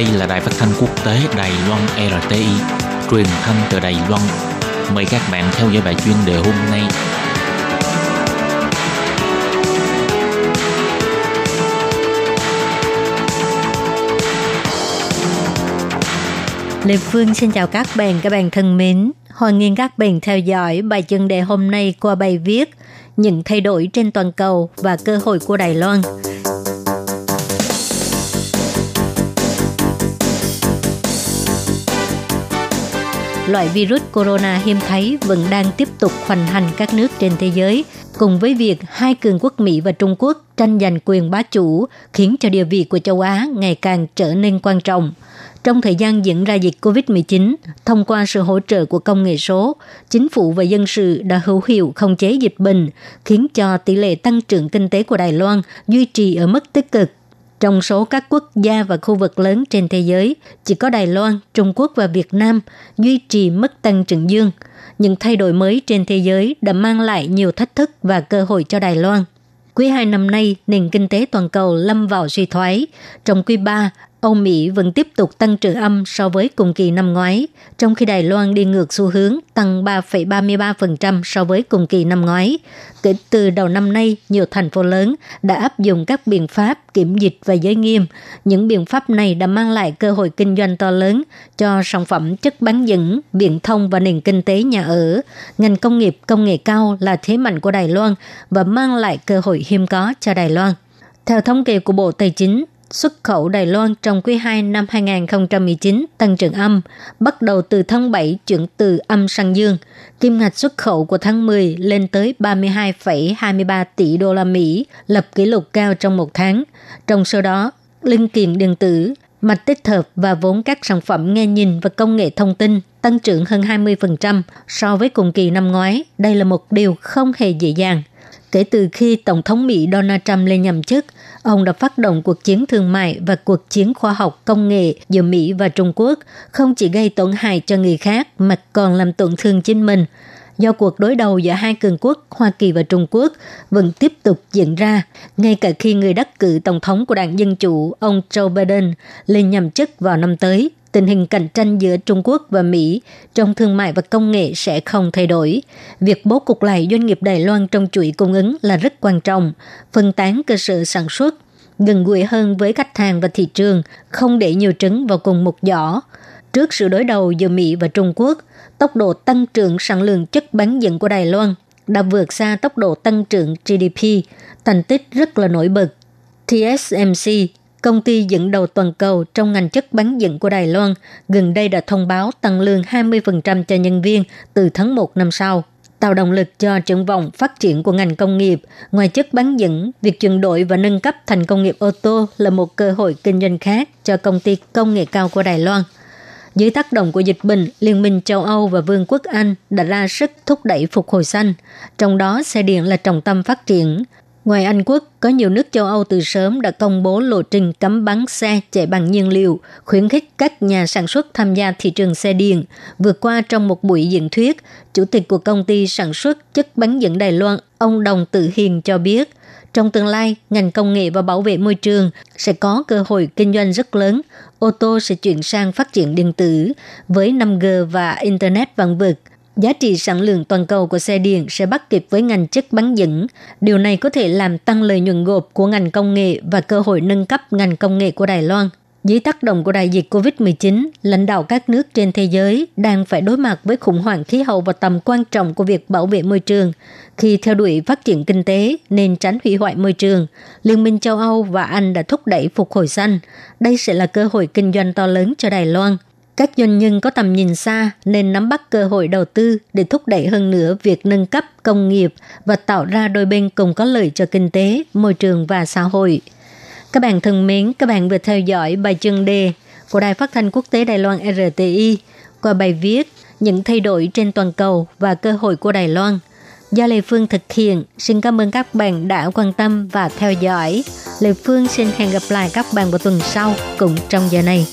Đây là đài phát thanh quốc tế Đài Loan RTI, truyền thanh từ Đài Loan. Mời các bạn theo dõi bài chuyên đề hôm nay. Lê Phương xin chào các bạn, các bạn thân mến. Hoan nghênh các bạn theo dõi bài chuyên đề hôm nay qua bài viết Những thay đổi trên toàn cầu và cơ hội của Đài Loan. Loại virus corona hiếm thấy vẫn đang tiếp tục hoành hành các nước trên thế giới, cùng với việc hai cường quốc Mỹ và Trung Quốc tranh giành quyền bá chủ, khiến cho địa vị của châu Á ngày càng trở nên quan trọng. Trong thời gian diễn ra dịch COVID-19, thông qua sự hỗ trợ của công nghệ số, chính phủ và dân sự đã hữu hiệu khống chế dịch bệnh, khiến cho tỷ lệ tăng trưởng kinh tế của Đài Loan duy trì ở mức tích cực trong số các quốc gia và khu vực lớn trên thế giới, chỉ có Đài Loan, Trung Quốc và Việt Nam duy trì mức tăng trưởng dương. Những thay đổi mới trên thế giới đã mang lại nhiều thách thức và cơ hội cho Đài Loan. Quý 2 năm nay, nền kinh tế toàn cầu lâm vào suy thoái. Trong quý 3, Âu Mỹ vẫn tiếp tục tăng trưởng âm so với cùng kỳ năm ngoái, trong khi Đài Loan đi ngược xu hướng tăng 3,33% so với cùng kỳ năm ngoái. Kể từ đầu năm nay, nhiều thành phố lớn đã áp dụng các biện pháp kiểm dịch và giới nghiêm. Những biện pháp này đã mang lại cơ hội kinh doanh to lớn cho sản phẩm chất bán dẫn, viễn thông và nền kinh tế nhà ở. Ngành công nghiệp công nghệ cao là thế mạnh của Đài Loan và mang lại cơ hội hiếm có cho Đài Loan. Theo thống kê của Bộ Tài chính, xuất khẩu Đài Loan trong quý 2 năm 2019 tăng trưởng âm, bắt đầu từ tháng 7 chuyển từ âm sang dương. Kim ngạch xuất khẩu của tháng 10 lên tới 32,23 tỷ đô la Mỹ, lập kỷ lục cao trong một tháng. Trong số đó, linh kiện điện tử, mạch tích hợp và vốn các sản phẩm nghe nhìn và công nghệ thông tin tăng trưởng hơn 20% so với cùng kỳ năm ngoái. Đây là một điều không hề dễ dàng. Kể từ khi Tổng thống Mỹ Donald Trump lên nhậm chức, ông đã phát động cuộc chiến thương mại và cuộc chiến khoa học công nghệ giữa Mỹ và Trung Quốc, không chỉ gây tổn hại cho người khác mà còn làm tổn thương chính mình. Do cuộc đối đầu giữa hai cường quốc Hoa Kỳ và Trung Quốc vẫn tiếp tục diễn ra, ngay cả khi người đắc cử Tổng thống của Đảng Dân Chủ, ông Joe Biden, lên nhậm chức vào năm tới tình hình cạnh tranh giữa Trung Quốc và Mỹ trong thương mại và công nghệ sẽ không thay đổi. Việc bố cục lại doanh nghiệp Đài Loan trong chuỗi cung ứng là rất quan trọng, phân tán cơ sở sản xuất, gần gũi hơn với khách hàng và thị trường, không để nhiều trứng vào cùng một giỏ. Trước sự đối đầu giữa Mỹ và Trung Quốc, tốc độ tăng trưởng sản lượng chất bán dẫn của Đài Loan đã vượt xa tốc độ tăng trưởng GDP, thành tích rất là nổi bật. TSMC Công ty dẫn đầu toàn cầu trong ngành chất bán dẫn của Đài Loan gần đây đã thông báo tăng lương 20% cho nhân viên từ tháng 1 năm sau, tạo động lực cho triển vọng phát triển của ngành công nghiệp. Ngoài chất bán dẫn, việc chuyển đổi và nâng cấp thành công nghiệp ô tô là một cơ hội kinh doanh khác cho công ty công nghệ cao của Đài Loan. Dưới tác động của dịch bệnh, Liên minh châu Âu và Vương quốc Anh đã ra sức thúc đẩy phục hồi xanh, trong đó xe điện là trọng tâm phát triển. Ngoài Anh Quốc, có nhiều nước châu Âu từ sớm đã công bố lộ trình cấm bắn xe chạy bằng nhiên liệu, khuyến khích các nhà sản xuất tham gia thị trường xe điện. Vừa qua trong một buổi diễn thuyết, Chủ tịch của công ty sản xuất chất bắn dẫn Đài Loan, ông Đồng Tự Hiền cho biết, trong tương lai, ngành công nghệ và bảo vệ môi trường sẽ có cơ hội kinh doanh rất lớn. Ô tô sẽ chuyển sang phát triển điện tử với 5G và Internet vạn vực – giá trị sản lượng toàn cầu của xe điện sẽ bắt kịp với ngành chất bán dẫn. Điều này có thể làm tăng lợi nhuận gộp của ngành công nghệ và cơ hội nâng cấp ngành công nghệ của Đài Loan. Dưới tác động của đại dịch COVID-19, lãnh đạo các nước trên thế giới đang phải đối mặt với khủng hoảng khí hậu và tầm quan trọng của việc bảo vệ môi trường. Khi theo đuổi phát triển kinh tế nên tránh hủy hoại môi trường, Liên minh châu Âu và Anh đã thúc đẩy phục hồi xanh. Đây sẽ là cơ hội kinh doanh to lớn cho Đài Loan – các doanh nhân có tầm nhìn xa nên nắm bắt cơ hội đầu tư để thúc đẩy hơn nữa việc nâng cấp công nghiệp và tạo ra đôi bên cùng có lợi cho kinh tế, môi trường và xã hội. Các bạn thân mến, các bạn vừa theo dõi bài chân đề của Đài Phát thanh Quốc tế Đài Loan RTI qua bài viết Những thay đổi trên toàn cầu và cơ hội của Đài Loan. Do Lê Phương thực hiện, xin cảm ơn các bạn đã quan tâm và theo dõi. Lê Phương xin hẹn gặp lại các bạn vào tuần sau cũng trong giờ này.